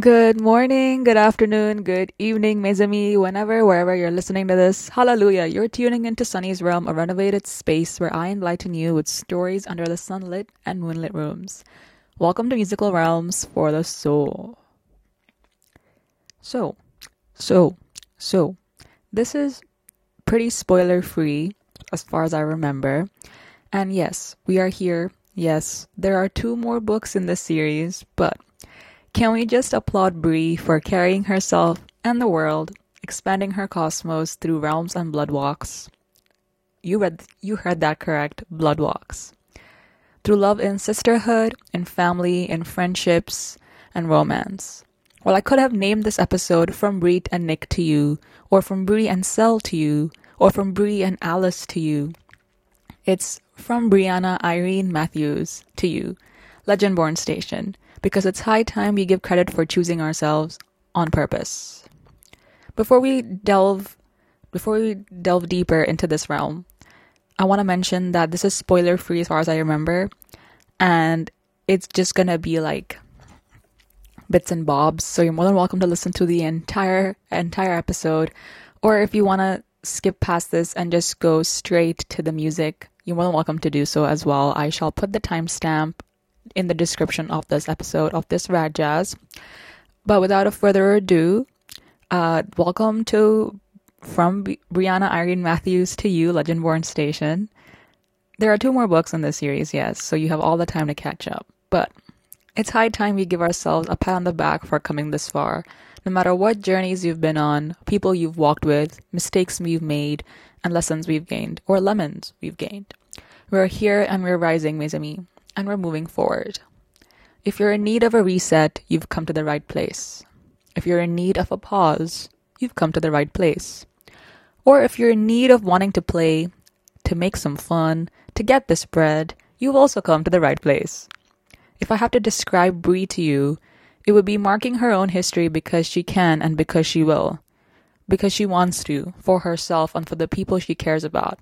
Good morning, good afternoon, good evening, mes amis, whenever, wherever you're listening to this. Hallelujah. You're tuning into Sunny's Realm, a renovated space where I enlighten you with stories under the sunlit and moonlit rooms. Welcome to Musical Realms for the Soul. So, so, so, this is pretty spoiler free as far as I remember. And yes, we are here. Yes, there are two more books in this series, but can we just applaud Bree for carrying herself and the world, expanding her cosmos through realms and bloodwalks? You read you heard that correct, bloodwalks. Through love and sisterhood, in family, in friendships, and romance. Well, I could have named this episode From Bree and Nick to You, or From Bree and Sel to You, or From Bree and Alice to You. It's From Briana Irene Matthews to You, Legendborn Station because it's high time we give credit for choosing ourselves on purpose. Before we delve before we delve deeper into this realm, I want to mention that this is spoiler free as far as I remember, and it's just gonna be like bits and bobs. So you're more than welcome to listen to the entire entire episode, or if you want to skip past this and just go straight to the music, you're more than welcome to do so as well. I shall put the timestamp in the description of this episode of this rad jazz. But without a further ado, uh, welcome to from Briana Irene Matthews to you, Legendborn Station. There are two more books in this series, yes, so you have all the time to catch up. But it's high time we give ourselves a pat on the back for coming this far. No matter what journeys you've been on, people you've walked with, mistakes we've made, and lessons we've gained, or lemons we've gained. We're here and we're rising, mes amis and we're moving forward. If you're in need of a reset, you've come to the right place. If you're in need of a pause, you've come to the right place. Or if you're in need of wanting to play, to make some fun, to get this bread, you've also come to the right place. If I have to describe Bree to you, it would be marking her own history because she can and because she will. Because she wants to, for herself and for the people she cares about.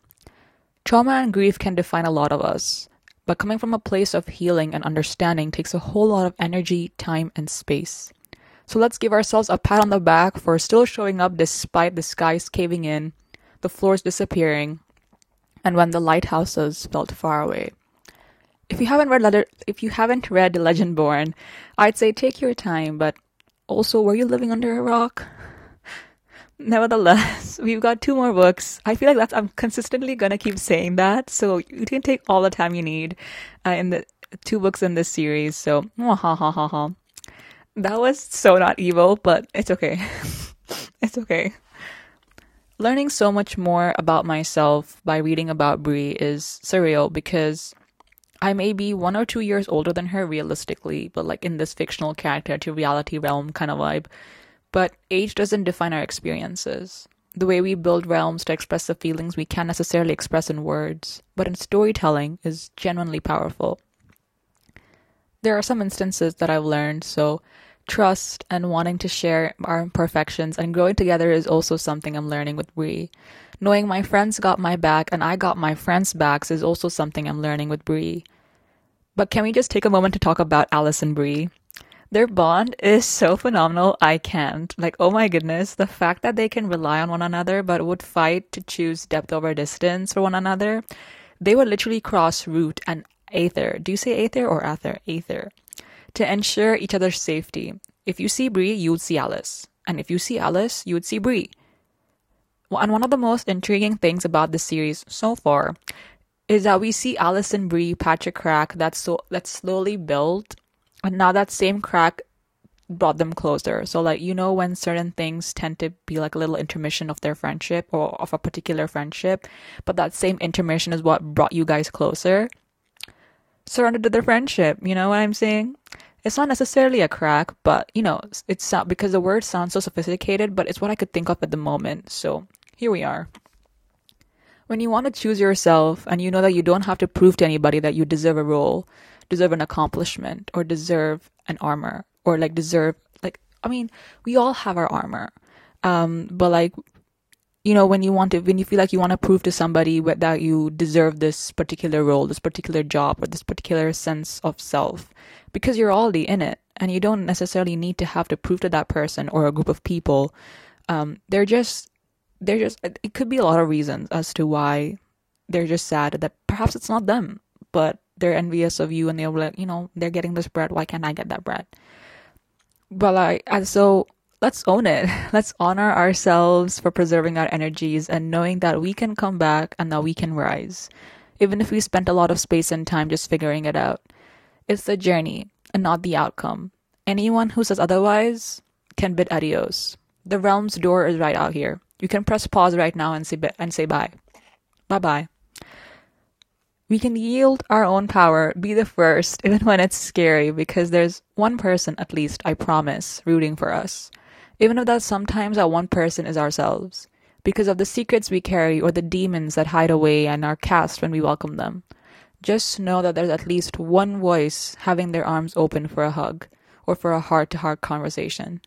Trauma and grief can define a lot of us, but coming from a place of healing and understanding takes a whole lot of energy, time, and space. So let's give ourselves a pat on the back for still showing up despite the skies caving in, the floors disappearing, and when the lighthouses felt far away. If you haven't read letter, if you haven't read Legendborn, I'd say take your time, but also were you living under a rock? Nevertheless, we've got two more books. I feel like that's I'm consistently gonna keep saying that, so you can take all the time you need uh, in the two books in this series. So, ha ha ha ha. That was so not evil, but it's okay. it's okay. Learning so much more about myself by reading about Bree is surreal because I may be one or two years older than her realistically, but like in this fictional character to reality realm kind of vibe. But age doesn't define our experiences. The way we build realms to express the feelings we can't necessarily express in words, but in storytelling, is genuinely powerful. There are some instances that I've learned, so trust and wanting to share our imperfections and growing together is also something I'm learning with Bree. Knowing my friends got my back and I got my friends' backs is also something I'm learning with Bree. But can we just take a moment to talk about Alice and Bree? Their bond is so phenomenal, I can't. Like, oh my goodness, the fact that they can rely on one another but would fight to choose depth over distance for one another. They would literally cross root and aether. Do you say aether or ather? Aether. To ensure each other's safety. If you see Bree, you would see Alice. And if you see Alice, you would see Bree. And one of the most intriguing things about this series so far is that we see Alice and Bree patch a crack that's so that's slowly built and now that same crack brought them closer. So like you know when certain things tend to be like a little intermission of their friendship or of a particular friendship, but that same intermission is what brought you guys closer. Surrendered to their friendship, you know what I'm saying? It's not necessarily a crack, but you know, it's not because the word sounds so sophisticated, but it's what I could think of at the moment. So here we are. When you want to choose yourself and you know that you don't have to prove to anybody that you deserve a role, deserve an accomplishment or deserve an armor or like deserve like I mean, we all have our armor. Um, but like you know, when you want to, when you feel like you want to prove to somebody that you deserve this particular role, this particular job, or this particular sense of self, because you're already in it, and you don't necessarily need to have to prove to that person or a group of people. Um, they're just, they're just. It could be a lot of reasons as to why they're just sad that perhaps it's not them, but they're envious of you, and they're like, you know, they're getting this bread. Why can't I get that bread? But like, so let's own it. Let's honor ourselves for preserving our energies and knowing that we can come back and that we can rise, even if we spent a lot of space and time just figuring it out. It's the journey and not the outcome. Anyone who says otherwise can bid adios. The realm's door is right out here. You can press pause right now and say and say bye. Bye bye. We can yield our own power, be the first, even when it's scary, because there's one person, at least, I promise, rooting for us even if that sometimes that one person is ourselves, because of the secrets we carry or the demons that hide away and are cast when we welcome them. Just know that there's at least one voice having their arms open for a hug or for a heart to heart conversation.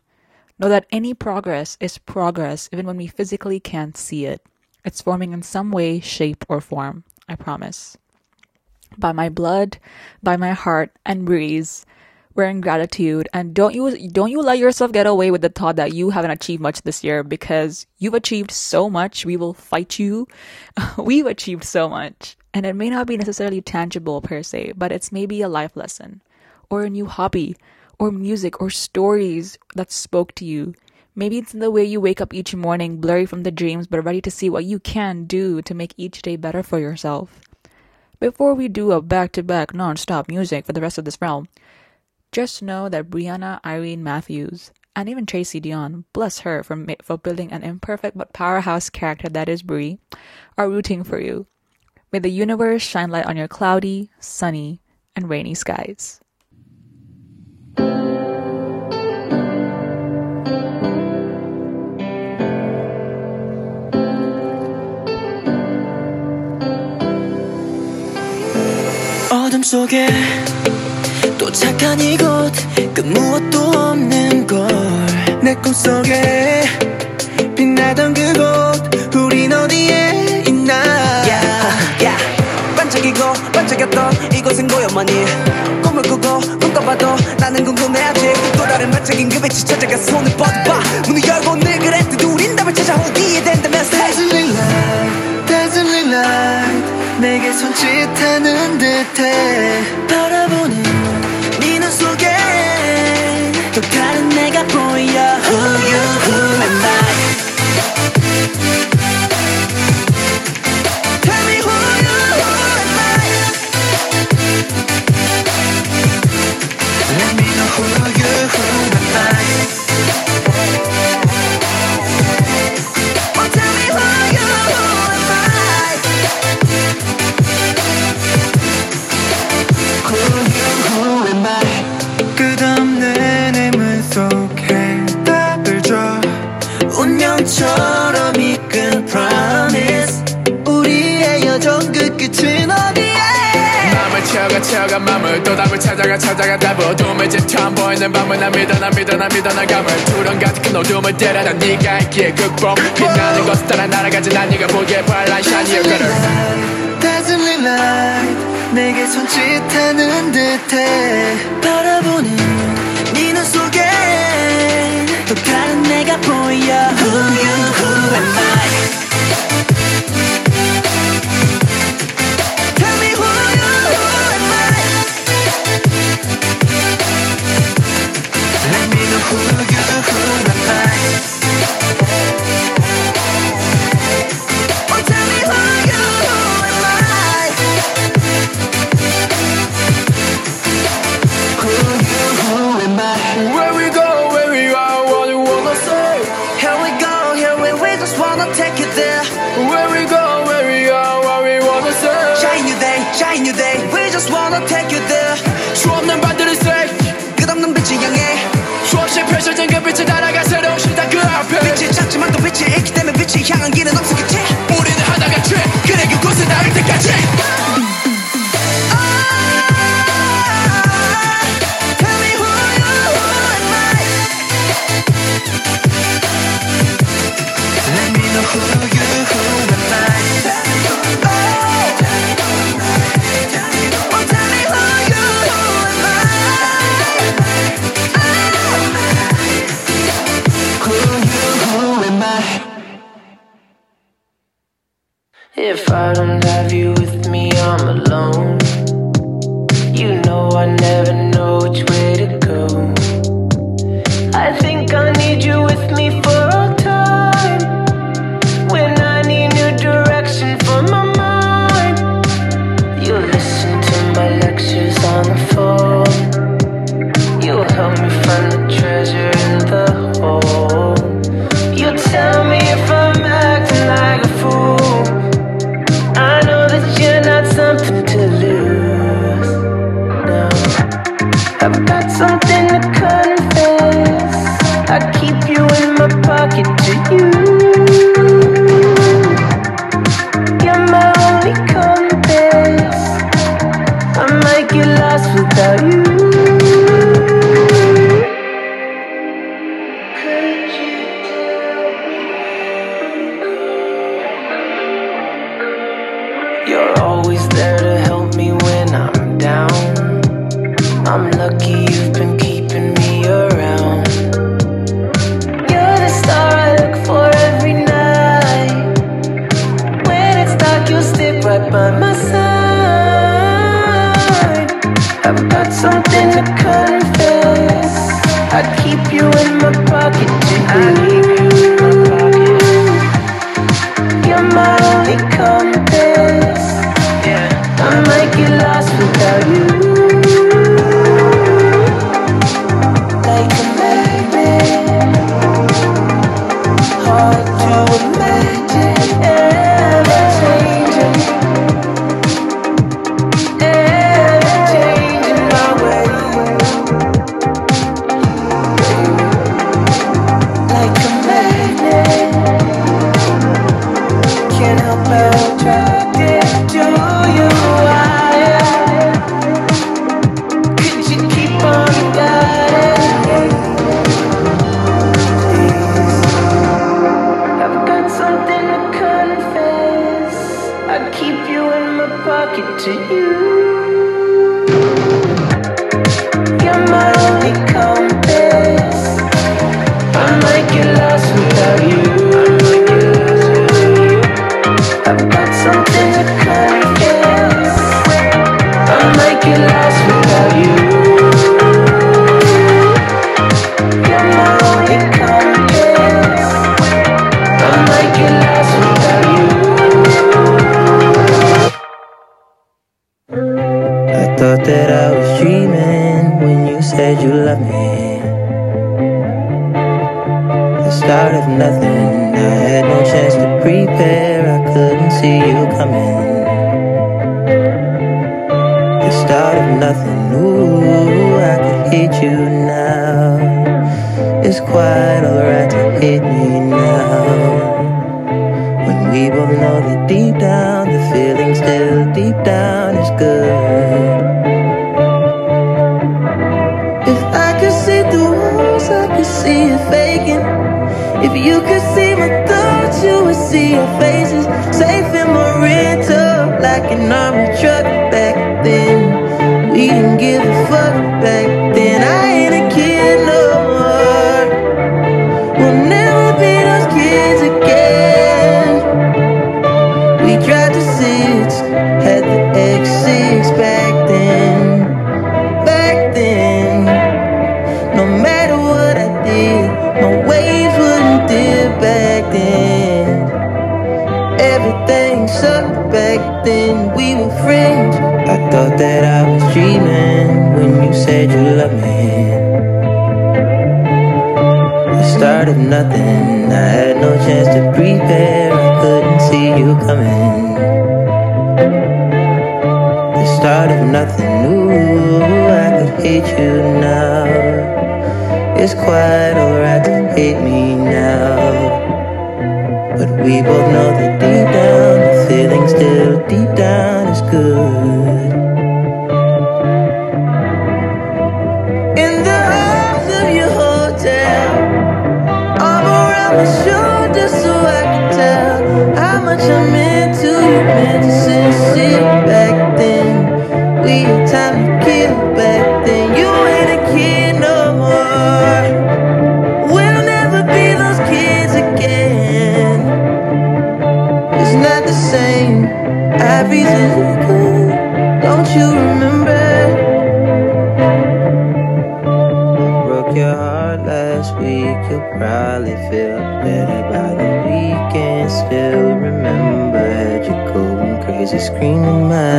Know that any progress is progress even when we physically can't see it. It's forming in some way, shape, or form, I promise. By my blood, by my heart, and breeze, wearing gratitude. And don't you don't you let yourself get away with the thought that you haven't achieved much this year because you've achieved so much. We will fight you. We've achieved so much. And it may not be necessarily tangible per se but it's maybe a life lesson or a new hobby or music or stories that spoke to you. Maybe it's the way you wake up each morning blurry from the dreams but ready to see what you can do to make each day better for yourself before we do a back-to-back non-stop music for the rest of this realm just know that Briana Irene Matthews and even Tracy Deonn, bless her for, for building an imperfect but powerhouse character that is Bree, are rooting for you. May the universe shine light on your cloudy, sunny, and rainy skies. 어둠 속에 착한 이곳 그 무엇도 없는 걸내 꿈속에 빛나던 그곳 우린 어디에 있나? Yeah, yeah. 반짝이고 반짝였던 이곳은 고요만이. 꿈을 꾸고 꿈꿔봐도 나는 궁금해 아직. 또 다른 반짝인 그 빛이 찾아가 손을 뻗어봐. 문을 열고 늘 그랬듯 보이는 밤을 난 믿어 난 믿어 난 믿어 난 감을 투런 가득한 어둠을 때려. 난 네가 있기에 극복. 빛나는 것을 따라 날아가지 난 네가 보기에 발란 샤니어 그를 Dazzling light 내게 손짓하는 듯해. 바라보는 네눈 속에 또 다른 내가 보여 think I cheat? you love me. The start of nothing, I had no chance to prepare, I couldn't see you coming. The start of nothing, ooh, I could hate you now. It's quite alright to hate me now. When we both know that deep down, the feeling's still deep down. see your faces. Safe in my rental Like an army truck back then. We didn't give a fuck. friend. I thought that I was dreaming when you said you loved me. I started nothing, I had no chance to prepare. I couldn't see you coming. The start of nothing, ooh, I could hate you now. It's quite alright to hate me now. But we both know that deep down, the feeling's still deep down. everything good. Don't you remember? Broke your heart last week. You'll probably feel better by the weekend. Still remember? remembered you going crazy, screaming my. name.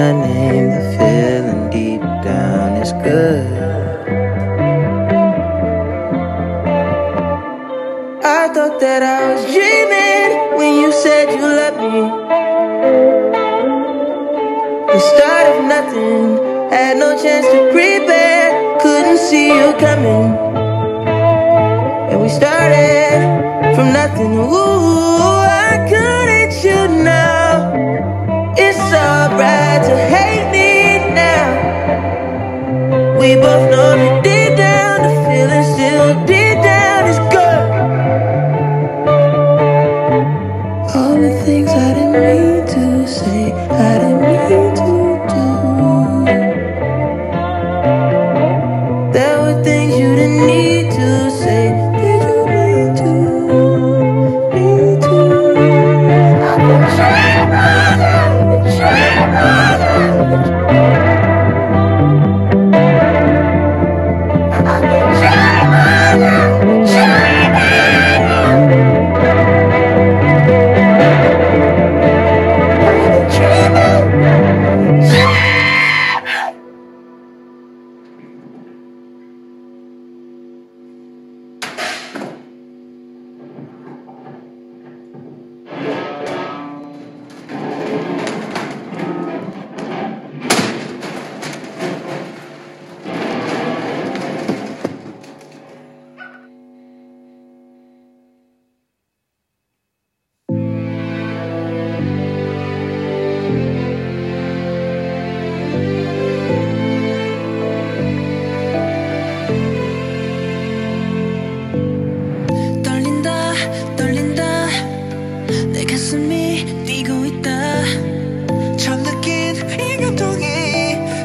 가슴이 뛰고 있다. 처음 느낀 이 감동이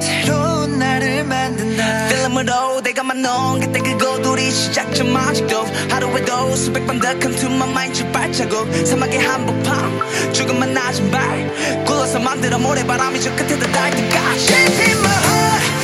새로운 나를 만든다. 필름으로 내가 만난 그때 그거돌이 시작점 아직도 하루에도 수백 번더 come to my mind 발자국. 사막의 한복판 죽음만 낮은 발. 굴러서 만들어 모래바람이 저 끝에 닿을 때까지.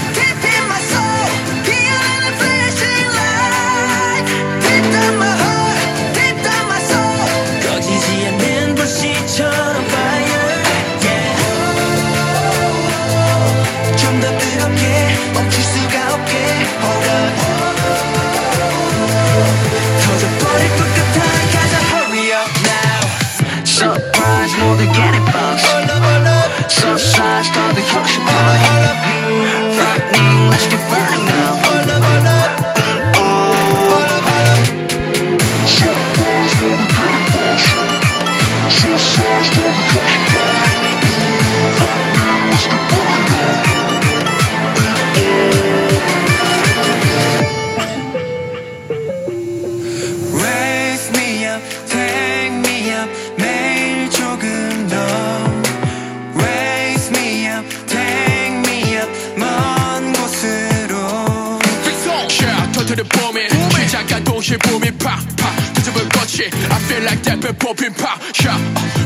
shit I feel like that been popping pop shot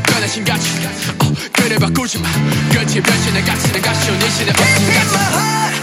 변하신 같이. 그래 바꾸지 마. 끝이 변신해 가치는 가시오. 네 신의 버튼 같이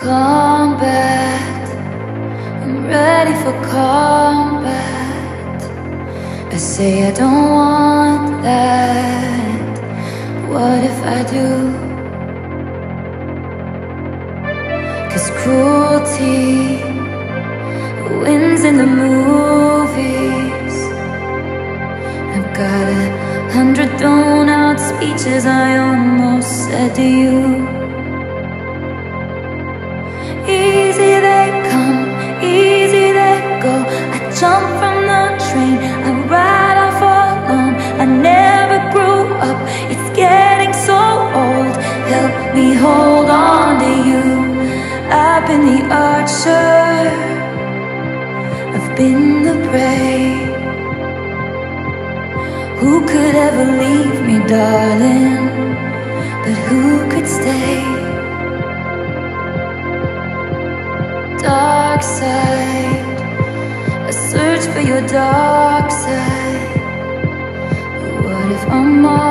combat. I'm ready for combat. I say I don't want that. What if I do? Cause cruelty wins in the movies. I've got a hundred thrown out speeches I almost said to you. I've been the prey. Who could ever leave me, darling? But who could stay? Dark side. I search for your dark side. But what if I'm all?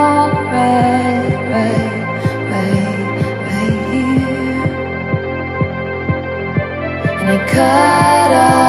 cut off.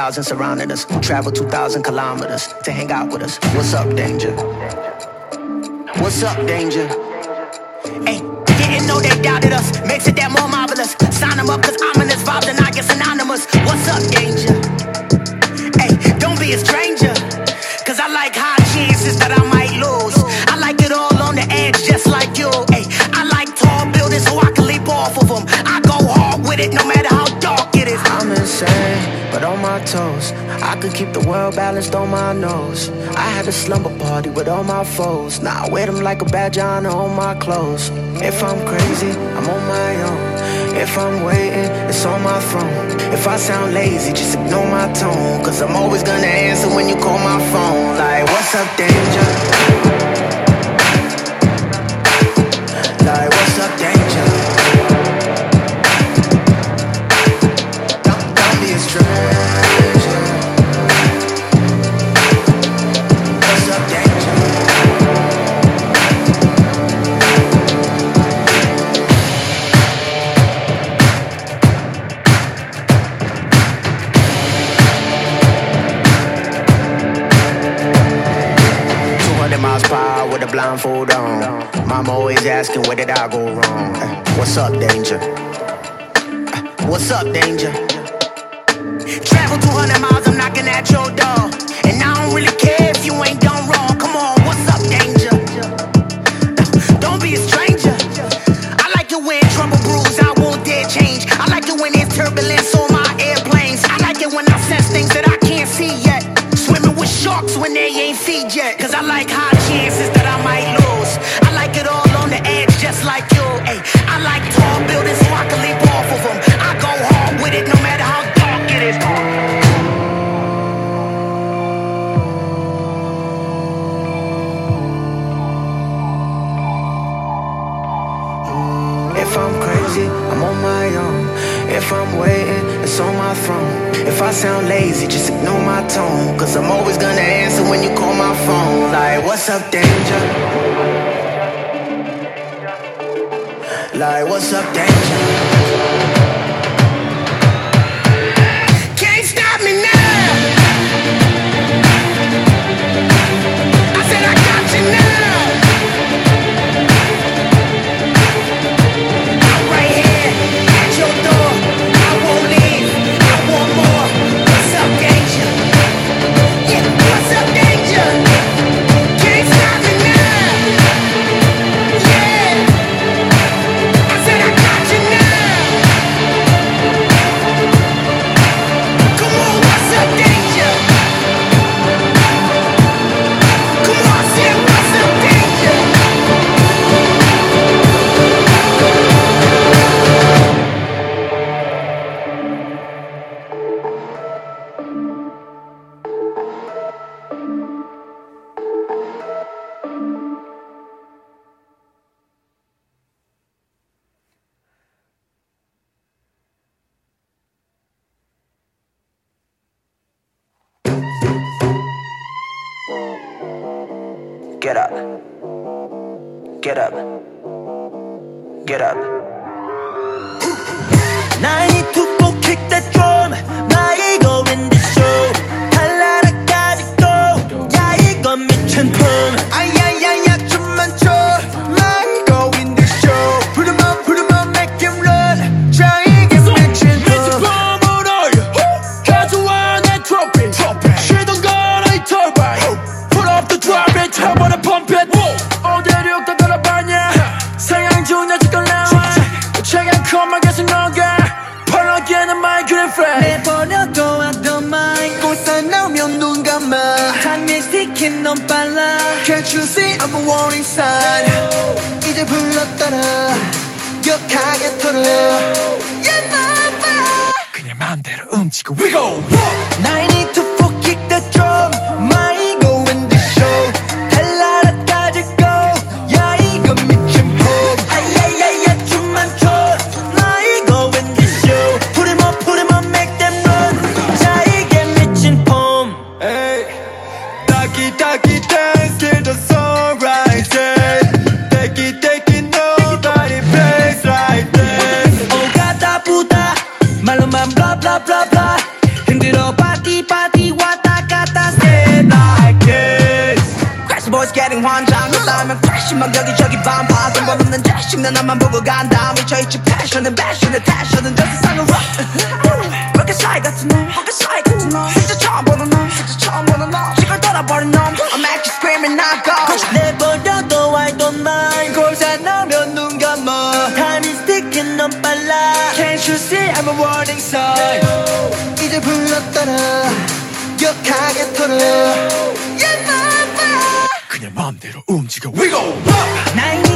2,000 surrounding us. Travel 2,000 kilometers to hang out with us. What's up, danger? What's up, danger? Hey, didn't know they doubted us. Makes it that moment. toes. I could keep the world balanced on my nose. I had a slumber party with all my foes. Now I wear them like a badge on all my clothes. If I'm crazy, I'm on my own. If I'm waiting, it's on my phone. If I sound lazy, just ignore my tone. Cause I'm always gonna answer when you call my phone. Like, what's up, danger? What's up, danger? What's up, danger? Travel 200 miles, I'm knocking at your door. And I don't really care if you ain't done wrong. Come on, what's up, danger? Don't be a stranger. I like it when trouble brews, I won't dare change. I like it when there's turbulence on my airplanes. I like it when I sense things that I can't see yet. Swimming with sharks when they ain't feed yet. Cause I like hot I'm blah blah blah blah. Hindi raw pati pati wata kata Stay like this. Crash boys getting 환장 그 다음엔 fresh만 여기저기 반파 등번 없는 자식 나 나만 보고 간다 미쳐있지 패션은 패션에 패션은 저 세상을 rock. 그렇게 the 같은 날 the 사이 같은 날 진짜 처음 보는 날 진짜 처음 보는 날 the 떠나버린 놈 I'm actually screaming not go. 내 sign 이제 불렀더라 격하게 털어 Yeah 그냥 마음대로 움직여 We go rock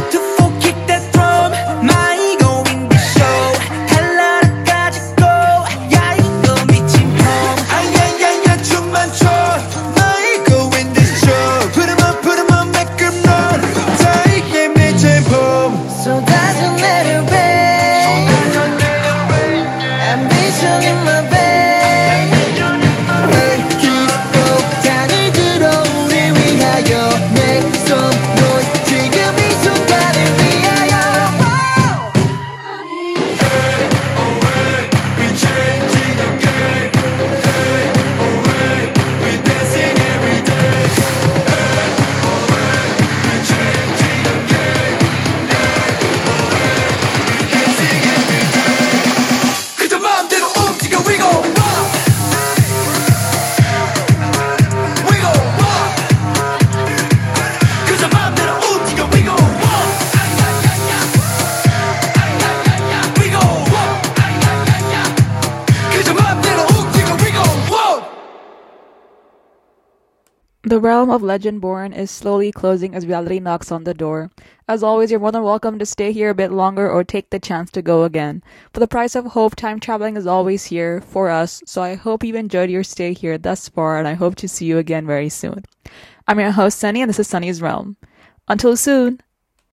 realm of Legendborn is slowly closing as reality knocks on the door. As always, you're more than welcome to stay here a bit longer or take the chance to go again. For the price of hope, time traveling is always here for us, so I hope you've enjoyed your stay here thus far, and I hope to see you again very soon. I'm your host, Sunny, and this is Sunny's Realm. Until soon!